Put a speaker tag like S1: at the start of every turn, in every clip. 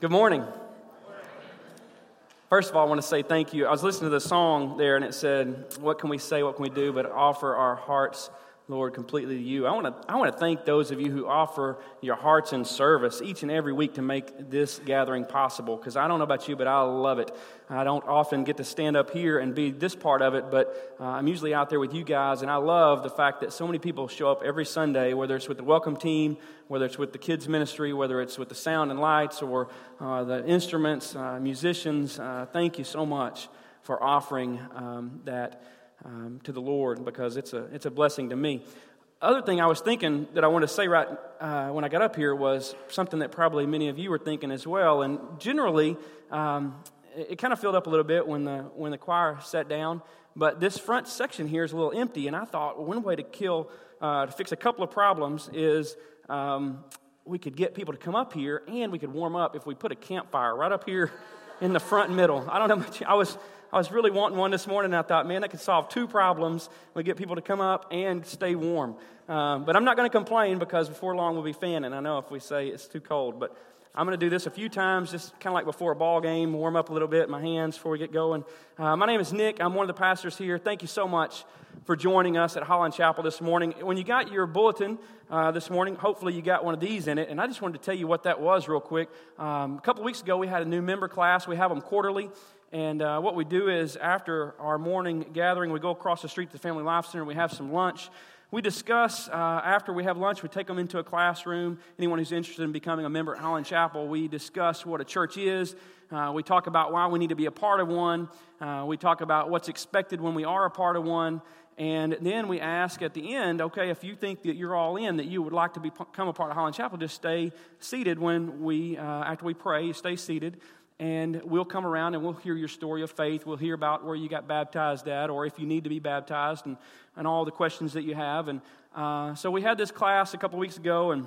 S1: Good morning. First of all, I want to say thank you. I was listening to the song there, and it said, What can we say? What can we do? But offer our hearts Lord, completely to you. I want to, I want to thank those of you who offer your hearts in service each and every week to make this gathering possible. Because I don't know about you, but I love it. I don't often get to stand up here and be this part of it, but uh, I'm usually out there with you guys, and I love the fact that so many people show up every Sunday, whether it's with the welcome team, whether it's with the kids' ministry, whether it's with the sound and lights, or uh, the instruments, uh, musicians. Uh, thank you so much for offering um, that um, to the Lord because it's a, it's a blessing to me. Other thing I was thinking that I wanted to say right uh, when I got up here was something that probably many of you were thinking as well. And generally, um, it, it kind of filled up a little bit when the, when the choir sat down. But this front section here is a little empty. And I thought one way to kill, uh, to fix a couple of problems is um, we could get people to come up here and we could warm up if we put a campfire right up here in the front middle. I don't know much. I was I was really wanting one this morning, I thought, man, that could solve two problems. We get people to come up and stay warm. Um, but I'm not going to complain because before long we'll be fanning. I know if we say it's too cold, but I'm going to do this a few times, just kind of like before a ball game, warm up a little bit, my hands before we get going. Uh, my name is Nick. I'm one of the pastors here. Thank you so much for joining us at Holland Chapel this morning. When you got your bulletin uh, this morning, hopefully you got one of these in it. And I just wanted to tell you what that was real quick. Um, a couple weeks ago, we had a new member class. We have them quarterly. And uh, what we do is, after our morning gathering, we go across the street to the Family Life Center. We have some lunch. We discuss, uh, after we have lunch, we take them into a classroom. Anyone who's interested in becoming a member at Holland Chapel, we discuss what a church is. Uh, we talk about why we need to be a part of one. Uh, we talk about what's expected when we are a part of one. And then we ask at the end, okay, if you think that you're all in, that you would like to become a part of Holland Chapel, just stay seated when we, uh, after we pray, stay seated and we'll come around and we'll hear your story of faith. We'll hear about where you got baptized at, or if you need to be baptized, and, and all the questions that you have. And uh, so we had this class a couple weeks ago, and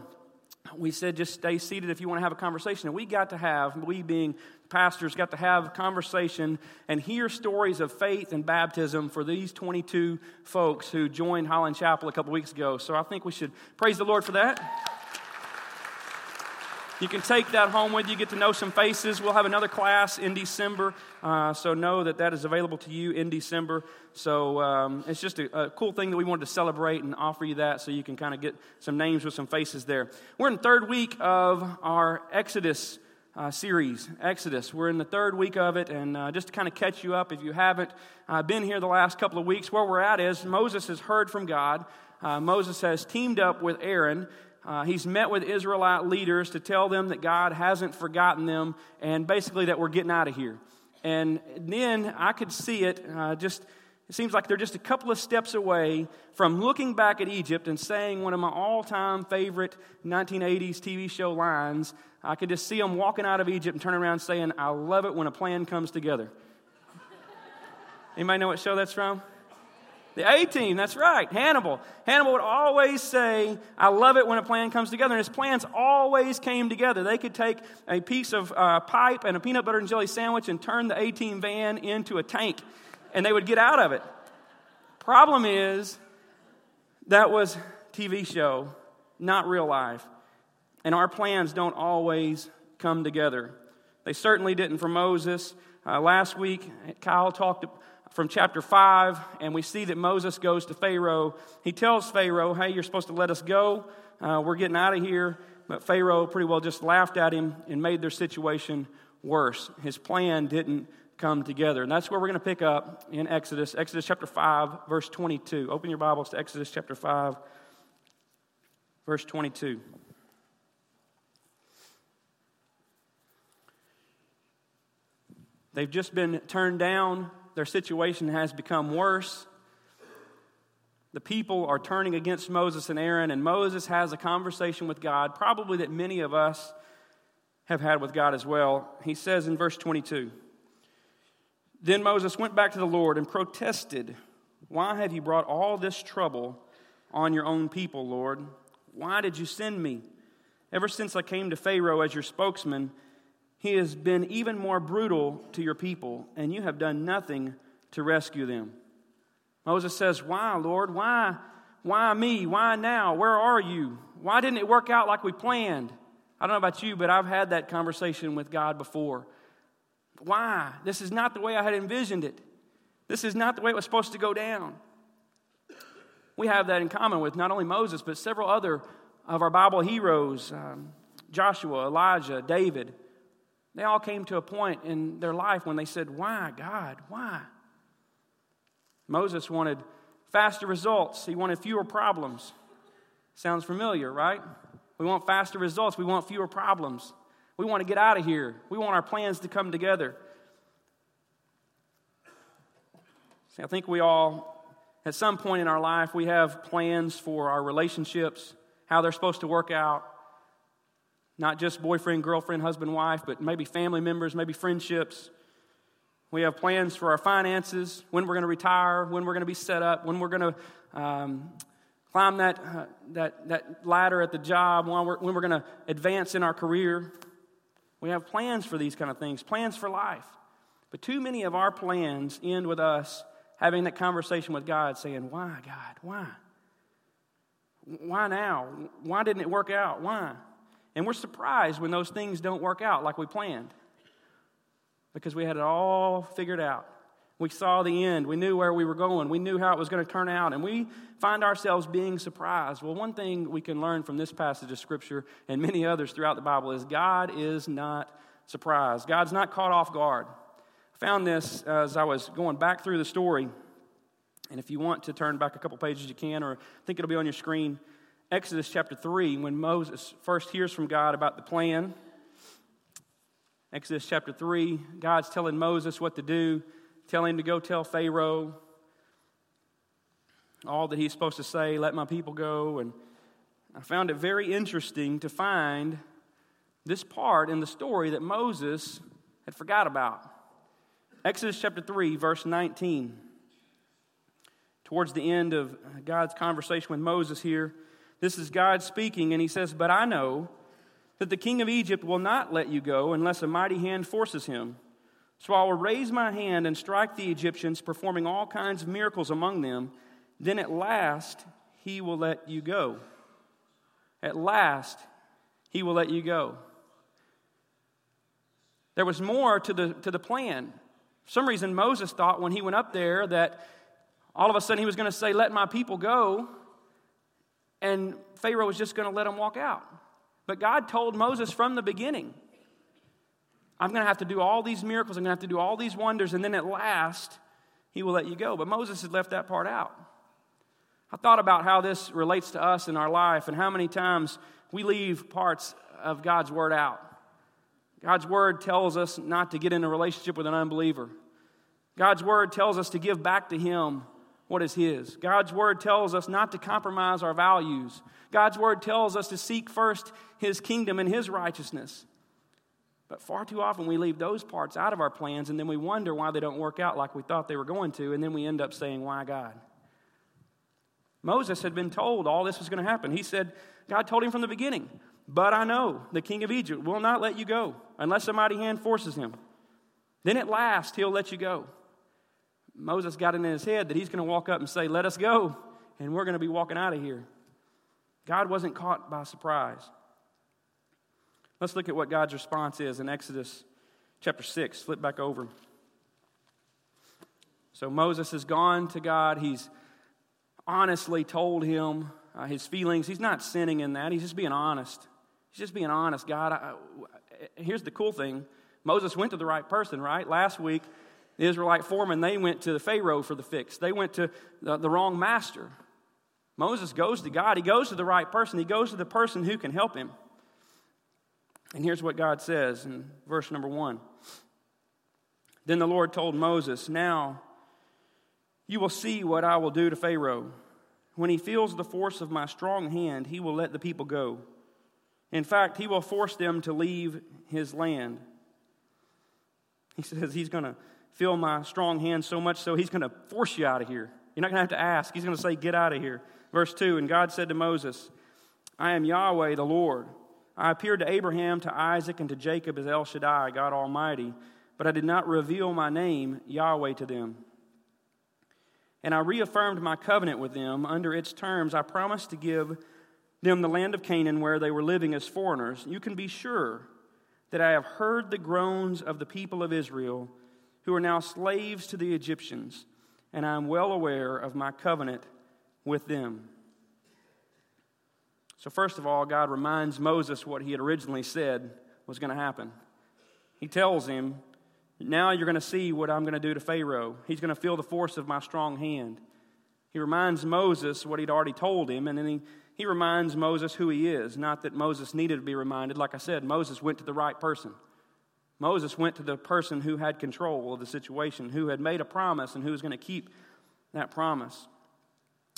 S1: we said just stay seated if you want to have a conversation. And we got to have, we being pastors, got to have conversation and hear stories of faith and baptism for these 22 folks who joined Holland Chapel a couple weeks ago. So I think we should praise the Lord for that. You can take that home with you, get to know some faces. We'll have another class in December, uh, so know that that is available to you in December. So um, it's just a, a, cool thing that we wanted to celebrate and offer you that so you can kind of get some names with some faces there. We're in the third week of our Exodus uh, series, Exodus. We're in the third week of it, and uh, just to kind of catch you up, if you haven't uh, been here the last couple of weeks, where we're at is Moses has heard from God. Uh, Moses has teamed up with Aaron uh, he's met with Israelite leaders to tell them that God hasn't forgotten them and basically that we're getting out of here. And then I could see it uh, just, it seems like they're just a couple of steps away from looking back at Egypt and saying one of my all time favorite 1980s TV show lines. I could just see them walking out of Egypt and turning around saying, I love it when a plan comes together. Anybody know what show that's from? The A team, that's right, Hannibal. Hannibal would always say, I love it when a plan comes together. And his plans always came together. They could take a piece of uh, pipe and a peanut butter and jelly sandwich and turn the A team van into a tank, and they would get out of it. Problem is, that was TV show, not real life. And our plans don't always come together. They certainly didn't for Moses. Uh, last week, Kyle talked from chapter 5, and we see that Moses goes to Pharaoh. He tells Pharaoh, Hey, you're supposed to let us go. Uh, we're getting out of here. But Pharaoh pretty well just laughed at him and made their situation worse. His plan didn't come together. And that's where we're going to pick up in Exodus, Exodus chapter 5, verse 22. Open your Bibles to Exodus chapter 5, verse 22. They've just been turned down their situation has become worse. The people are turning against Moses and Aaron, and Moses has a conversation with God, probably that many of us have had with God as well. He says in verse 22 Then Moses went back to the Lord and protested, Why have you brought all this trouble on your own people, Lord? Why did you send me? Ever since I came to Pharaoh as your spokesman, he has been even more brutal to your people, and you have done nothing to rescue them. Moses says, Why, Lord? Why? Why me? Why now? Where are you? Why didn't it work out like we planned? I don't know about you, but I've had that conversation with God before. Why? This is not the way I had envisioned it. This is not the way it was supposed to go down. We have that in common with not only Moses, but several other of our Bible heroes um, Joshua, Elijah, David. They all came to a point in their life when they said, Why, God? Why? Moses wanted faster results, he wanted fewer problems. Sounds familiar, right? We want faster results, we want fewer problems. We want to get out of here, we want our plans to come together. See, I think we all, at some point in our life, we have plans for our relationships, how they're supposed to work out. Not just boyfriend, girlfriend, husband, wife, but maybe family members, maybe friendships. We have plans for our finances, when we're going to retire, when we're going to be set up, when we're going to um, climb that, uh, that, that ladder at the job, when we're, when we're going to advance in our career. We have plans for these kind of things, plans for life. But too many of our plans end with us having that conversation with God, saying, Why, God? Why? Why now? Why didn't it work out? Why? And we're surprised when those things don't work out like we planned because we had it all figured out. We saw the end. We knew where we were going. We knew how it was going to turn out. And we find ourselves being surprised. Well, one thing we can learn from this passage of Scripture and many others throughout the Bible is God is not surprised. God's not caught off guard I found this as I was going back through the story. And if you want to turn back a couple pages, you can, or I think it'll be on your screen. Exodus chapter 3, when Moses first hears from God about the plan. Exodus chapter 3, God's telling Moses what to do, telling him to go tell Pharaoh all that he's supposed to say, let my people go. And I found it very interesting to find this part in the story that Moses had forgot about. Exodus chapter 3, verse 19. Towards the end of God's conversation with Moses here, this is God speaking, and he says, But I know that the king of Egypt will not let you go unless a mighty hand forces him. So I will raise my hand and strike the Egyptians, performing all kinds of miracles among them. Then at last he will let you go. At last he will let you go. There was more to the, to the plan. For some reason, Moses thought when he went up there that all of a sudden he was going to say, Let my people go, and Pharaoh was just going to let them walk out. But God told Moses from the beginning, I'm going to have to do all these miracles, I'm going to have to do all these wonders, and then at last, he will let you go. But Moses had left that part out. I thought about how this relates to us in our life and how many times we leave parts of God's word out. God's word tells us not to get in a relationship with an unbeliever. God's word tells us to give back to him what is his. God's word tells us not to compromise our values. God's word tells us to seek first his kingdom and his righteousness. But far too often we leave those parts out of our plans and then we wonder why they don't work out like we thought they were going to, and then we end up saying, Why God? Moses had been told all this was going to happen. He said, God told him from the beginning, but I know the king of Egypt will not let you go unless a mighty hand forces him. Then at last he'll let you go. Moses got it in his head that he's going to walk up and say, Let us go, and we're going to be walking out of here. God wasn't caught by surprise. Let's look at what God's response is in Exodus chapter 6. Flip back over. So Moses has gone to God. He's honestly told him uh, his feelings. He's not sinning in that, he's just being honest. He's just being honest. God, I, I, here's the cool thing Moses went to the right person, right? Last week, the Israelite foreman, they went to the Pharaoh for the fix. They went to the, the wrong master. Moses goes to God. He goes to the right person. He goes to the person who can help him. And here's what God says in verse number one. Then the Lord told Moses, Now you will see what I will do to Pharaoh. When he feels the force of my strong hand, he will let the people go. In fact, he will force them to leave his land. He says he's going to feel my strong hand so much so he's going to force you out of here. You're not going to have to ask. He's going to say, Get out of here. Verse 2 And God said to Moses, I am Yahweh the Lord. I appeared to Abraham, to Isaac, and to Jacob as El Shaddai, God Almighty, but I did not reveal my name, Yahweh, to them. And I reaffirmed my covenant with them. Under its terms, I promised to give them the land of Canaan where they were living as foreigners, you can be sure that I have heard the groans of the people of Israel who are now slaves to the Egyptians, and I am well aware of my covenant with them. So, first of all, God reminds Moses what he had originally said was going to happen. He tells him, Now you're going to see what I'm going to do to Pharaoh. He's going to feel the force of my strong hand. He reminds Moses what he'd already told him, and then he, he reminds Moses who he is. Not that Moses needed to be reminded. Like I said, Moses went to the right person. Moses went to the person who had control of the situation, who had made a promise, and who was going to keep that promise.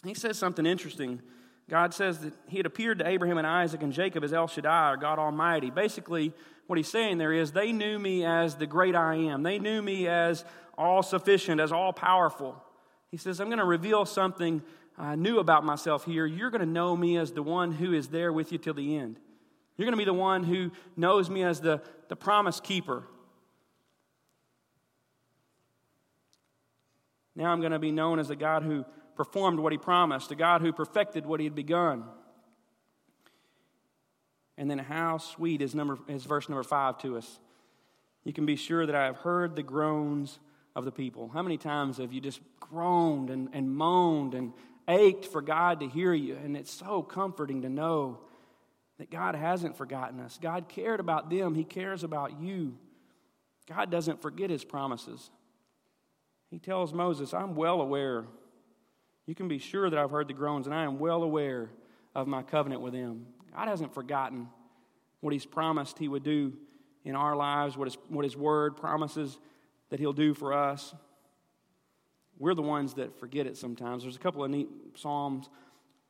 S1: He says something interesting. God says that he had appeared to Abraham and Isaac and Jacob as El Shaddai, or God Almighty. Basically, what he's saying there is they knew me as the great I am. They knew me as all sufficient, as all powerful. He says, I'm going to reveal something uh, new about myself here. You're going to know me as the one who is there with you till the end. You're going to be the one who knows me as the, the promise keeper. Now I'm going to be known as the God who performed what he promised, the God who perfected what he had begun. And then how sweet is, number, is verse number five to us. You can be sure that I have heard the groans of the people. How many times have you just groaned and, and moaned and ached for God to hear you? And it's so comforting to know that God hasn't forgotten us. God cared about them, He cares about you. God doesn't forget His promises. He tells Moses, I'm well aware. You can be sure that I've heard the groans, and I am well aware of my covenant with them. God hasn't forgotten what He's promised He would do in our lives, what His, what his Word promises that He'll do for us. We're the ones that forget it sometimes. There's a couple of neat Psalms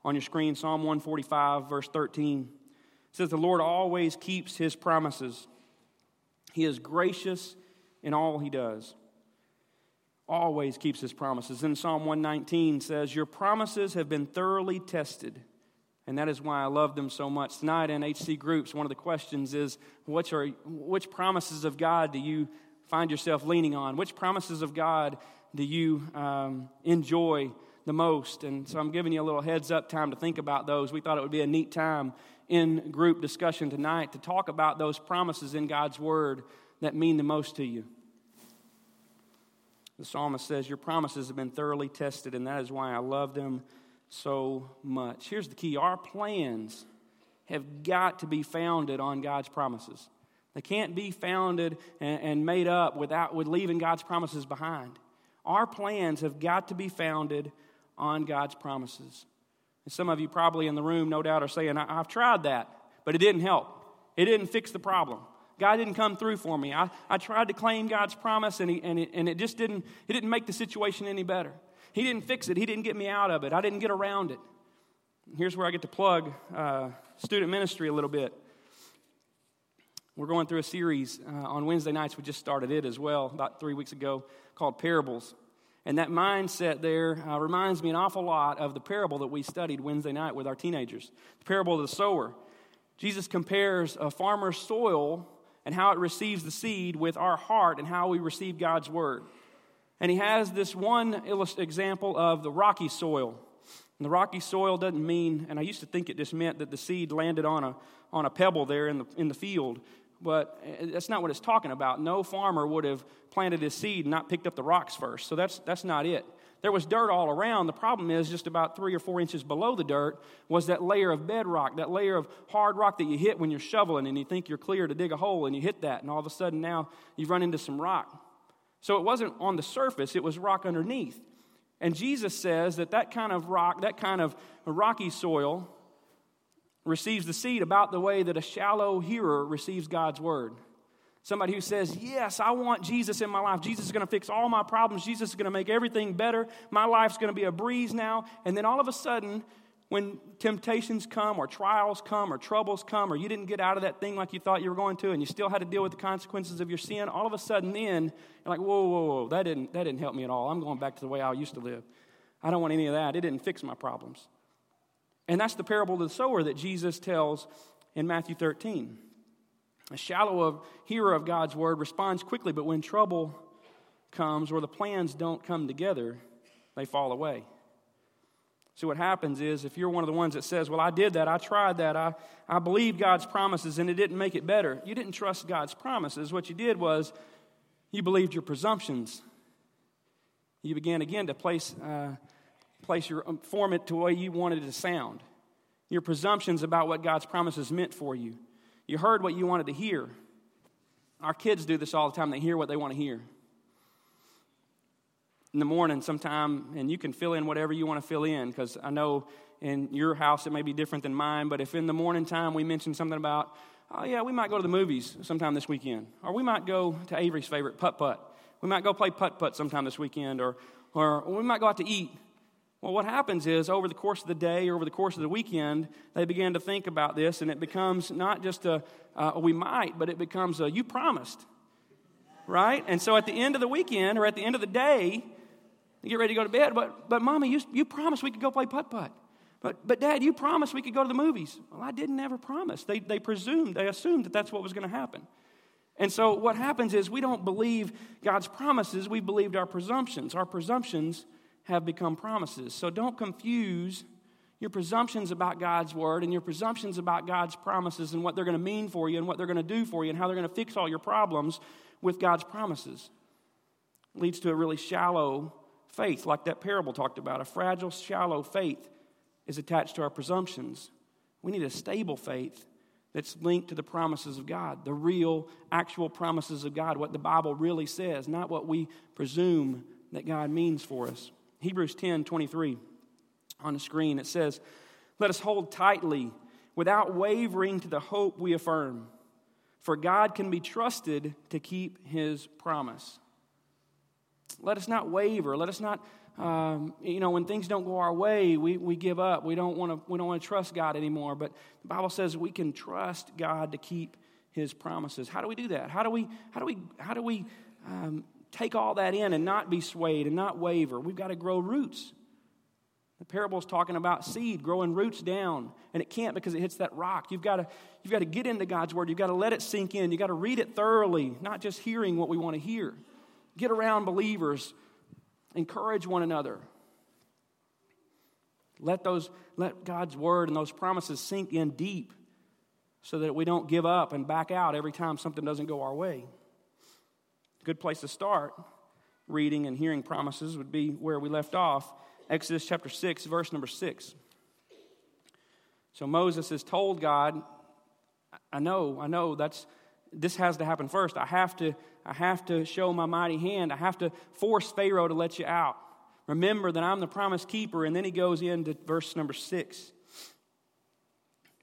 S1: on your screen Psalm 145, verse 13. Says, The Lord always keeps His promises, He is gracious in all He does. Always keeps His promises. In Psalm 119 says, Your promises have been thoroughly tested. And that is why I love them so much. Tonight in HC groups, one of the questions is which, are, which promises of God do you find yourself leaning on? Which promises of God do you um, enjoy the most? And so I'm giving you a little heads up time to think about those. We thought it would be a neat time in group discussion tonight to talk about those promises in God's Word that mean the most to you. The psalmist says, Your promises have been thoroughly tested, and that is why I love them so much. Here's the key our plans have got to be founded on God's promises. They can't be founded and, and made up without with leaving God's promises behind. Our plans have got to be founded on God's promises. And some of you probably in the room, no doubt, are saying, I've tried that, but it didn't help. It didn't fix the problem. God didn't come through for me. I, I tried to claim God's promise, and, he, and, it, and it just didn't, it didn't make the situation any better. He didn't fix it. He didn't get me out of it. I didn't get around it. Here's where I get to plug uh, student ministry a little bit. We're going through a series uh, on Wednesday nights. We just started it as well about three weeks ago called Parables. And that mindset there uh, reminds me an awful lot of the parable that we studied Wednesday night with our teenagers the parable of the sower. Jesus compares a farmer's soil and how it receives the seed with our heart and how we receive God's word. And he has this one example of the rocky soil. And the rocky soil doesn't mean, and I used to think it just meant that the seed landed on a, on a pebble there in the, in the field. But uh, that's not what it's talking about. No farmer would have planted his seed and not picked up the rocks first. So that's, that's not it. There was dirt all around. The problem is, just about three or four inches below the dirt was that layer of bedrock, that layer of hard rock that you hit when you're shoveling and you think you're clear to dig a hole and you hit that, and all of a sudden now you've run into some rock. So it wasn't on the surface, it was rock underneath. And Jesus says that that kind of rock, that kind of rocky soil, receives the seed about the way that a shallow hearer receives God's word. Somebody who says, Yes, I want Jesus in my life. Jesus is going to fix all my problems. Jesus is going to make everything better. My life's going to be a breeze now. And then all of a sudden, when temptations come, or trials come, or troubles come, or you didn't get out of that thing like you thought you were going to, and you still had to deal with the consequences of your sin, all of a sudden, then you're like, Whoa, whoa, whoa, that didn't, that didn't help me at all. I'm going back to the way I used to live. I don't want any of that. It didn't fix my problems. And that's the parable of the sower that Jesus tells in Matthew 13. A shallow hearer of God's word responds quickly, but when trouble comes or the plans don't come together, they fall away. So, what happens is if you're one of the ones that says, Well, I did that, I tried that, I, I believed God's promises, and it didn't make it better, you didn't trust God's promises. What you did was you believed your presumptions. You began again to place, uh, place your, um, form it to the way you wanted it to sound. Your presumptions about what God's promises meant for you. You heard what you wanted to hear. Our kids do this all the time, they hear what they want to hear in the morning sometime, and you can fill in whatever you want to fill in because I know in your house it may be different than mine, but if in the morning time we mention something about, oh yeah, we might go to the movies sometime this weekend, or we might go to Avery's favorite putt putt, we might go play putt putt sometime this weekend, or, or we might go out to eat. Well, what happens is over the course of the day or over the course of the weekend, they begin to think about this, and it becomes not just a, uh, we might, but it becomes a you promised, right? And so at the end of the weekend or at the end of the day, you get ready to go to bed. But, but mommy, you, you promised we could go play putt putt. But, but dad, you promised we could go to the movies. Well, I didn't ever promise. They, they presumed, they assumed that that's what was going to happen. And so what happens is we don't believe God's promises, we believed our presumptions. Our presumptions have become promises. So don't confuse your presumptions about God's word and your presumptions about God's promises and what they're going to mean for you and what they're going to do for you and how they're going to fix all your problems with God's promises. It leads to a really shallow faith, like that parable talked about. A fragile, shallow faith is attached to our presumptions. We need a stable faith that's linked to the promises of God, the real, actual promises of God, what the Bible really says, not what we presume that God means for us. Hebrews 10 23 on the screen, it says, Let us hold tightly without wavering to the hope we affirm, for God can be trusted to keep his promise. Let us not waver. Let us not, um, you know, when things don't go our way, we, we give up. We don't want to we don't want to trust God anymore. But the Bible says we can trust God to keep His promises. How do we do that? How do we how do we how do we um, take all that in and not be swayed and not waver? We've got to grow roots. The parable is talking about seed growing roots down, and it can't because it hits that rock. You've got to, you've got to get into God's word. You've got to let it sink in. You've got to read it thoroughly, not just hearing what we want to hear. Get around believers, encourage one another. Let, those, let God's word and those promises sink in deep so that we don't give up and back out every time something doesn't go our way. Good place to start reading and hearing promises would be where we left off Exodus chapter 6, verse number 6. So Moses has told God, I know, I know that's this has to happen first. I have to, I have to show my mighty hand. I have to force Pharaoh to let you out. Remember that I'm the promise keeper. And then he goes into verse number six.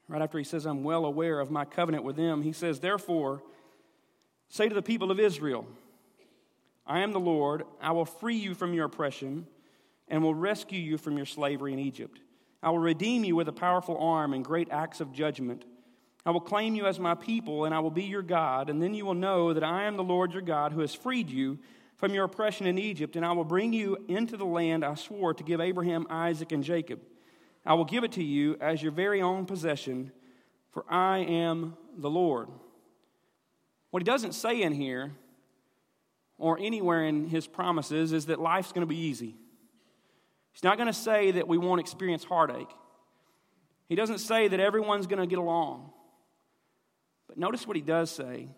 S1: Right after he says, I'm well aware of my covenant with them, he says, Therefore, say to the people of Israel, I am the Lord. I will free you from your oppression and will rescue you from your slavery in Egypt. I will redeem you with a powerful arm and great acts of judgment. I will claim you as my people, and I will be your God, and then you will know that I am the Lord your God who has freed you from your oppression in Egypt, and I will bring you into the land I swore to give Abraham, Isaac, and Jacob. I will give it to you as your very own possession, for I am the Lord. What he doesn't say in here, or anywhere in his promises, is that life's going to be easy. He's not going to say that we won't experience heartache. He doesn't say that everyone's going to get along. But notice what he does say.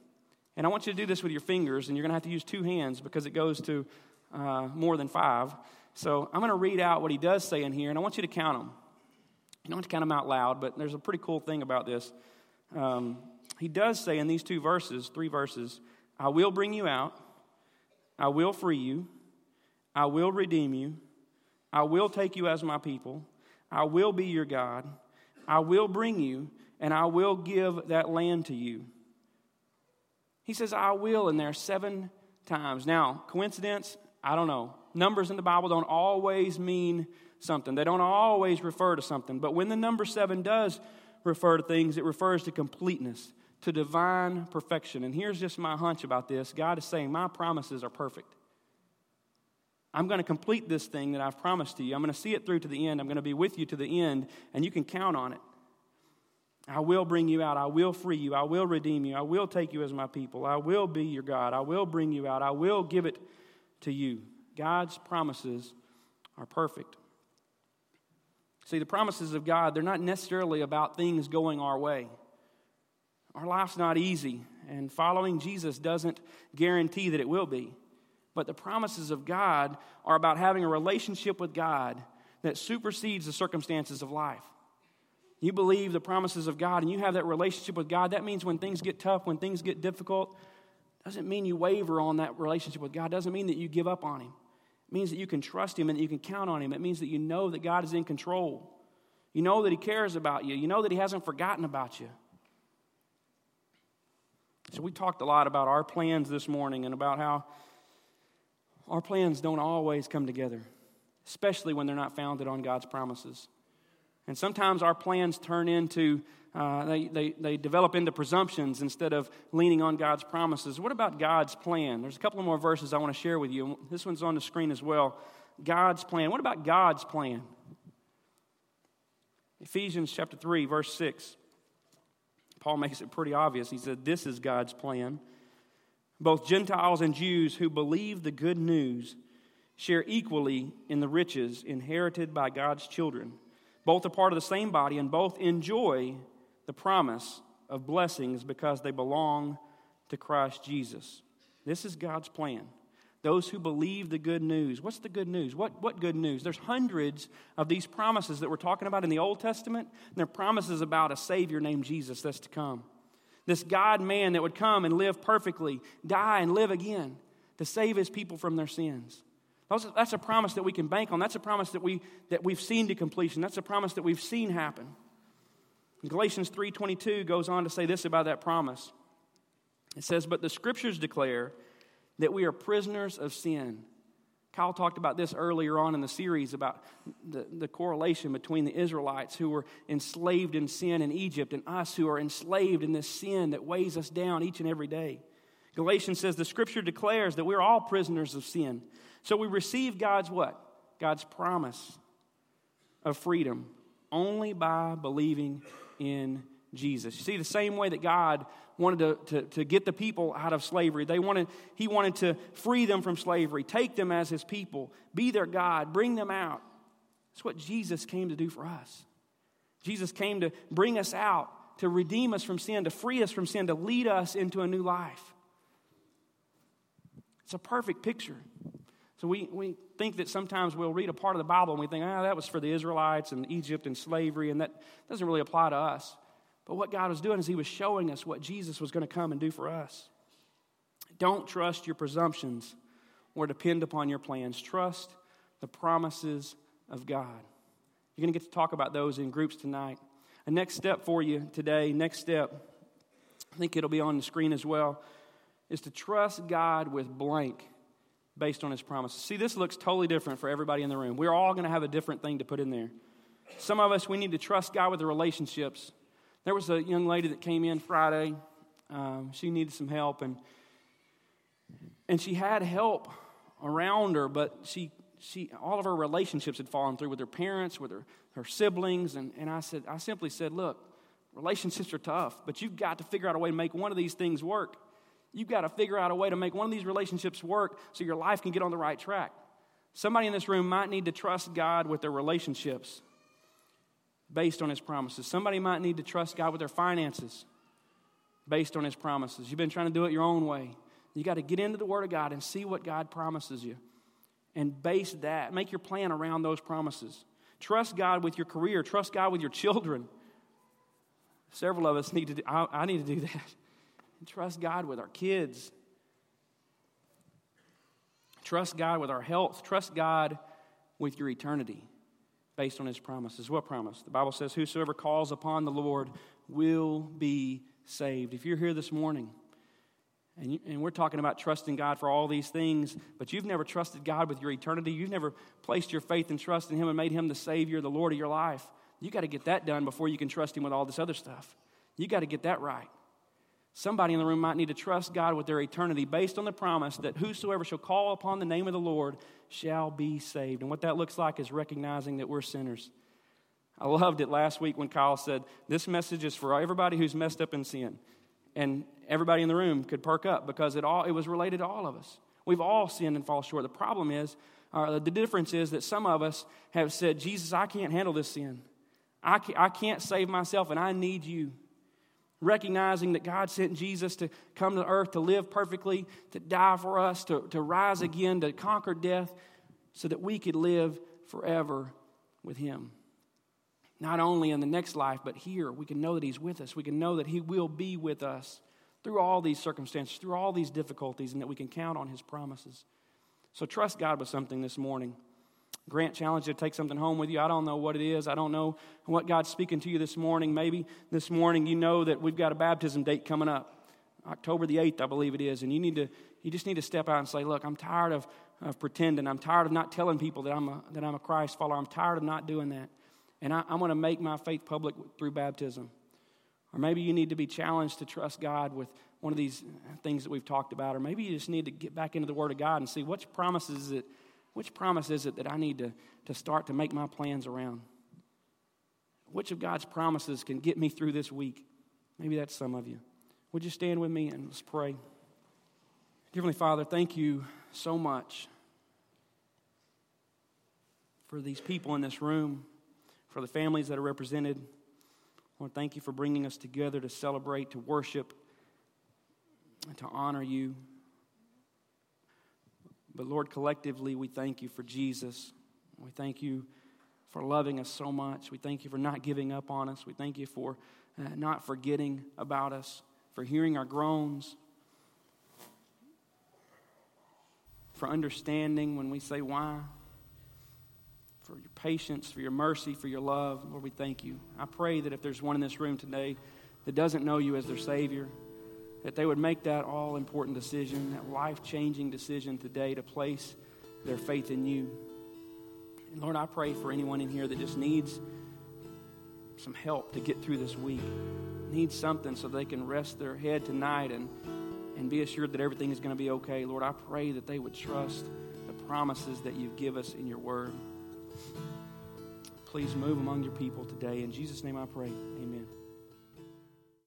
S1: And I want you to do this with your fingers, and you're going to have to use two hands because it goes to uh, more than five. So I'm going to read out what he does say in here, and I want you to count them. You don't have to count them out loud, but there's a pretty cool thing about this. Um, he does say in these two verses, three verses, I will bring you out, I will free you, I will redeem you, I will take you as my people, I will be your God, I will bring you and I will give that land to you. He says, I will in there seven times. Now, coincidence? I don't know. Numbers in the Bible don't always mean something, they don't always refer to something. But when the number seven does refer to things, it refers to completeness, to divine perfection. And here's just my hunch about this God is saying, My promises are perfect. I'm going to complete this thing that I've promised to you. I'm going to see it through to the end. I'm going to be with you to the end, and you can count on it. I will bring you out. I will free you. I will redeem you. I will take you as my people. I will be your God. I will bring you out. I will give it to you. God's promises are perfect. See, the promises of God, they're not necessarily about things going our way. Our life's not easy, and following Jesus doesn't guarantee that it will be. But the promises of God are about having a relationship with God that supersedes the circumstances of life. You believe the promises of God and you have that relationship with God, that means when things get tough, when things get difficult, doesn't mean you waver on that relationship with God, doesn't mean that you give up on Him. It means that you can trust Him and that you can count on Him. It means that you know that God is in control. You know that He cares about you. You know that He hasn't forgotten about you. So, we talked a lot about our plans this morning and about how our plans don't always come together, especially when they're not founded on God's promises. And sometimes our plans turn into, uh, they, they, they develop into presumptions instead of leaning on God's promises. What about God's plan? There's a couple more verses I want to share with you. This one's on the screen as well. God's plan. What about God's plan? Ephesians chapter 3, verse 6. Paul makes it pretty obvious. He said, This is God's plan. Both Gentiles and Jews who believe the good news share equally in the riches inherited by God's children. Both are part of the same body and both enjoy the promise of blessings because they belong to Christ Jesus. This is God's plan. Those who believe the good news. What's the good news? What, what good news? There's hundreds of these promises that we're talking about in the Old Testament, and they're promises about a Savior named Jesus that's to come. This God man that would come and live perfectly, die and live again to save his people from their sins. That's a promise that we can bank on. That's a promise that, we, that we've seen to completion. That's a promise that we've seen happen. Galatians 3.22 goes on to say this about that promise. It says, But the scriptures declare that we are prisoners of sin. Kyle talked about this earlier on in the series about the, the correlation between the Israelites who were enslaved in sin in Egypt and us who are enslaved in this sin that weighs us down each and every day. Galatians says the scripture declares that we're all prisoners of sin. So we receive God's what? God's promise of freedom only by believing in Jesus. You see, the same way that God wanted to, to, to, get the people out of slavery, they wanted, He wanted to free them from slavery, take them as His people, be their God, bring them out. That's what Jesus came to do for us. Jesus came to bring us out, to redeem us from sin, to free us from sin, to lead us into a new life. It's a perfect picture. So we, we think that sometimes we'll read a part of the Bible and we think, ah, oh, that was for the Israelites and Egypt and slavery, and that doesn't really apply to us. But what God was doing is He was showing us what Jesus was going to come and do for us. Don't trust your presumptions or depend upon your plans. Trust the promises of God. You're going to get to talk about those in groups tonight. A next step for you today, next step, I think it'll be on the screen as well, is to trust God with blank based on his promises. See, this looks totally different for everybody in the room. We're all going to have a different thing to put in there. Some of us, we need to trust God with the relationships. There was a young lady that came in Friday. Um, she needed some help, and, and she had help around her, but she, she, all of her relationships had fallen through with her parents, with her, her siblings. And, and I, said, I simply said, Look, relationships are tough, but you've got to figure out a way to make one of these things work. You've got to figure out a way to make one of these relationships work so your life can get on the right track. Somebody in this room might need to trust God with their relationships based on His promises. Somebody might need to trust God with their finances based on His promises. You've been trying to do it your own way. You got to get into the Word of God and see what God promises you and base that, make your plan around those promises. Trust God with your career, trust God with your children. Several of us need to do, I, I need to do that and trust God with our kids. Trust God with our health. Trust God with your eternity based on his promises. What promise? The Bible says, Whosoever calls upon the Lord will be saved. If you're here this morning, and, you, and, we're talking about trusting God for all these things, but you've never trusted God with your eternity. You've never placed your faith and trust in Him and made Him the Savior, the Lord of your life. You got to get that done before you can trust Him with all this other stuff. You got to get that right. Somebody in the room might need to trust God with their eternity based on the promise that whosoever shall call upon the name of the Lord shall be saved. And what that looks like is recognizing that we're sinners. I loved it last week when Kyle said, This message is for everybody who's messed up in sin. And everybody in the room could perk up because it, all, it was related to all of us. We've all sinned and fall short. The problem is, Uh, the difference is that some of us have said, Jesus, I can't handle this sin. I can't, I can't save myself, and I need you. Recognizing that God sent Jesus to come to earth to live perfectly, to die for us, to, to rise again, to conquer death, so that we could live forever with Him. Not only in the next life, but here, we can know that He's with us. We can know that He will be with us through all these circumstances, through all these difficulties, and that we can count on His promises. So trust God with something this morning. Grant challenge you to take something home with you. I don't know what it is. I don't know what God's speaking to you this morning. Maybe this morning you know that we've got a baptism date coming up. October the 8th, I believe it is. And you need to you just need to step out and say, look, I'm tired of, of pretending. I'm tired of not telling people that I'm a, that I'm a Christ follower. I'm tired of not doing that. And I, I'm going to make my faith public through baptism. Or maybe you need to be challenged to trust God with one of these things that we've talked about. Or maybe you just need to get back into the Word of God and see which promises is it, which promise is it that I need to, to start to make my plans around? Which of God's promises can get me through this week? Maybe that's some of you. Would you stand with me and let's pray? Heavenly Father, thank you so much for these people in this room, for the families that are represented. Lord, thank you for bringing us together to celebrate, to worship, and to honor you. But Lord, collectively, we thank you for Jesus. We thank you for loving us so much. We thank you for not giving up on us. We thank you for uh, not forgetting about us, for hearing our groans, for understanding when we say why, for your patience, for your mercy, for your love. Lord, we thank you. I pray that if there's one in this room today that doesn't know you as their Savior, that they would make that all important decision, that life changing decision today to place their faith in you. And Lord, I pray for anyone in here that just needs some help to get through this week, needs something so they can rest their head tonight and and be assured that everything is going to be okay. Lord, I pray that they would trust the promises that you give us in your word. Please move among your people today. In Jesus' name I pray. Amen.